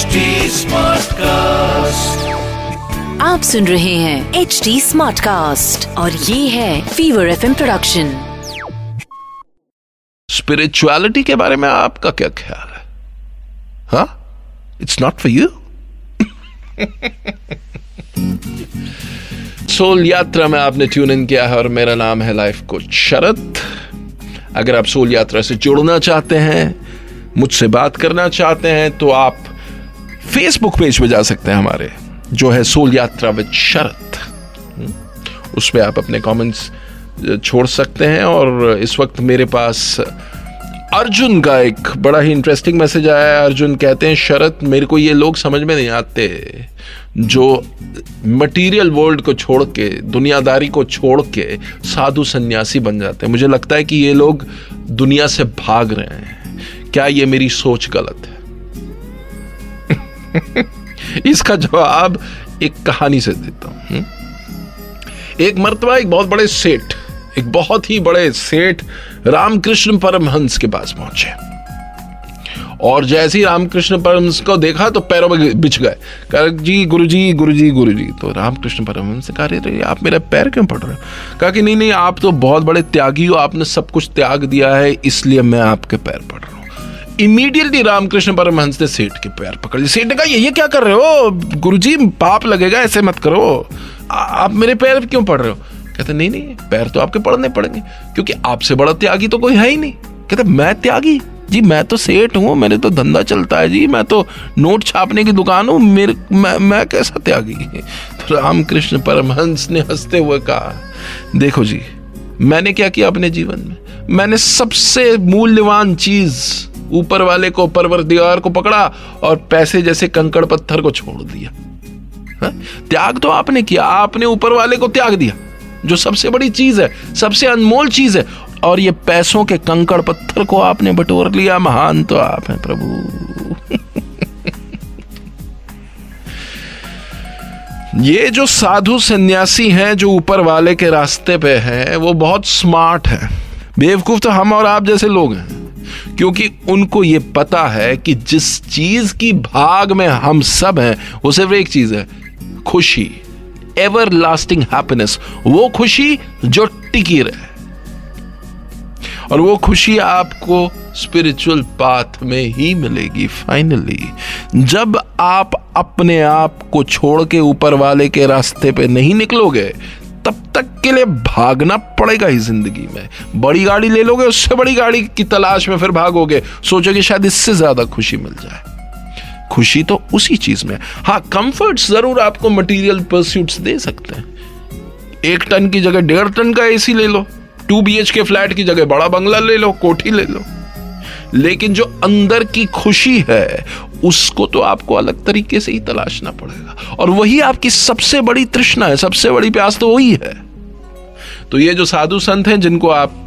HD cast आप सुन रहे हैं एच डी स्मार्ट कास्ट और ये है फीवर एफ़ प्रोडक्शन स्पिरिचुअलिटी के बारे में आपका क्या ख्याल है? हाँ it's not for you soul यात्रा में आपने ट्यून इन किया है और मेरा नाम है लाइफ कोच शरद अगर आप सोल यात्रा से जुड़ना चाहते हैं मुझसे बात करना चाहते हैं तो आप फेसबुक पेज पे जा सकते हैं हमारे, जो है सोल यात्रा विद शरत। उस पर आप अपने कमेंट्स छोड़ सकते हैं और इस वक्त मेरे पास अर्जुन का एक बड़ा ही इंटरेस्टिंग मैसेज आया है। अर्जुन कहते हैं, शरत, मेरे को ये लोग समझ में नहीं आते जो मटेरियल वर्ल्ड को छोड़ के, दुनियादारी को छोड़ के साधु सन्यासी बन जाते हैं। मुझे लगता है कि ये लोग दुनिया से भाग रहे हैं। क्या ये मेरी सोच गलत है? इसका जवाब एक कहानी से देता हूँ हम्म? एक मरतबा, एक बहुत बड़े सेठ, एक बहुत ही बड़े सेठ रामकृष्ण परमहंस के पास पहुँचे। और जैसे ही रामकृष्ण परमहंस को देखा तो पैरों में बिछ गए। कहा जी गुरु जी गुरु जी गुरु जी तो रामकृष्ण परमहंस कहा रहे आप मेरा पैर क्यों पड़ रहे कहा कि, नहीं नहीं, आप तो बहुत बड़े त्यागी हो, आपने सब कुछ त्याग दिया है, इसलिए मैं आपके पैर पड़ रहा हूँ। इमीडिएटली रामकृष्ण परमहंस ने सेठ के पैर पकड़ लिए सेठ ने कहा ये ये क्या कर रहे हो? गुरुजी पाप लगेगा ऐसे मत करो। आ, आप मेरे पैर क्यों पड़ रहे हो? कहते नहीं नहीं पैर तो आपके पड़ने पड़ेंगे क्योंकि आपसे बड़ा त्यागी तो कोई है ही नहीं। कहते मैं त्यागी? जी मैं तो सेठ हूँ मेरे तो धंधा चलता है जी मैं तो नोट छापने की दुकान हूँ मेरे मैं मैं कैसा त्यागी? तो रामकृष्ण परमहंस ने हँसते हुए कहा देखो जी मैंने क्या किया अपने जीवन में? मैंने सबसे मूल्यवान चीज़ ऊपर वाले को, परवरदिगार को पकड़ा और पैसे जैसे कंकड़ पत्थर को छोड़ दिया। हा? त्याग तो आपने किया, आपने ऊपर वाले को त्याग दिया, जो सबसे बड़ी चीज़ है, सबसे अनमोल चीज़ है। और ये पैसों के कंकड़ पत्थर को आपने बटोर लिया, महान तो आप हैं प्रभु। ये जो साधु सन्यासी हैं, जो ऊपर वाले के रास्ते पे हैं, वो बहुत स्मार्ट है। बेवकूफ़ तो हम और आप जैसे लोग हैं। क्योंकि उनको ये पता है कि जिस चीज़ की भाग में हम सब हैं, वो सिर्फ़ एक चीज़ है, खुशी एवर लास्टिंग हैप्पीनेस वो खुशी जो टिकी रहे। और वो खुशी आपको स्पिरिचुअल पाथ में ही मिलेगी फाइनली जब आप अपने आप को छोड़ के ऊपर वाले के रास्ते पे नहीं निकलोगे तब तक के लिए भागना पड़ेगा ही ज़िंदगी में। बड़ी गाड़ी ले लोगे, उससे बड़ी गाड़ी की तलाश में फिर भागोगे। सोचोगे शायद इससे ज़्यादा खुशी मिल जाए। खुशी तो उसी चीज़ में हाँ। कंफर्ट ज़रूर आपको मटेरियल परस्यूट्स दे सकते हैं। एक टन की जगह डेढ़ टन का एसी ले लो। टू बी के फ्लैट की जगह बड़ा बंगला ले लो, कोठी ले लो। लेकिन जो अंदर की खुशी है उसको तो आपको अलग तरीके से ही तलाशना पड़ेगा। और वही आपकी सबसे बड़ी तृष्णा है, सबसे बड़ी प्यास तो वही है। तो ये जो साधु संत हैं, जिनको आप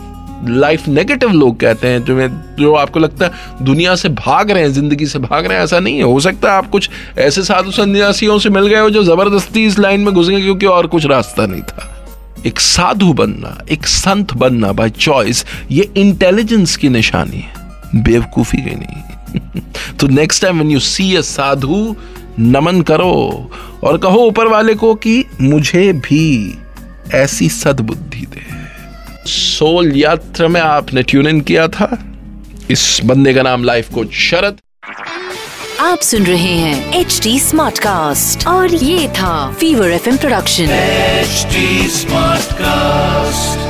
लाइफ नेगेटिव लोग कहते हैं जो जो आपको लगता है दुनिया से भाग रहे हैं, ज़िंदगी से भाग रहे हैं, ऐसा नहीं है। हो सकता है आप कुछ ऐसे साधु संन्यासियों से मिल गए हो जो ज़बरदस्ती इस लाइन में घुस गए क्योंकि और कुछ रास्ता नहीं था। एक साधु बनना, एक संत बनना बाय चॉइस ये इंटेलिजेंस की निशानी है। बेवकूफ़ी की नहीं। तो next time when you see a sadhu नमन करो और कहो ऊपर वाले को कि मुझे भी ऐसी सद्बुद्धि दे। सोल यात्रा में आपने ट्यून इन किया था। इस बंदे का नाम लाइफ कोच शरद। आप सुन रहे हैं एच डी स्मार्ट कास्ट और ये था fever F production H smart Smartcast.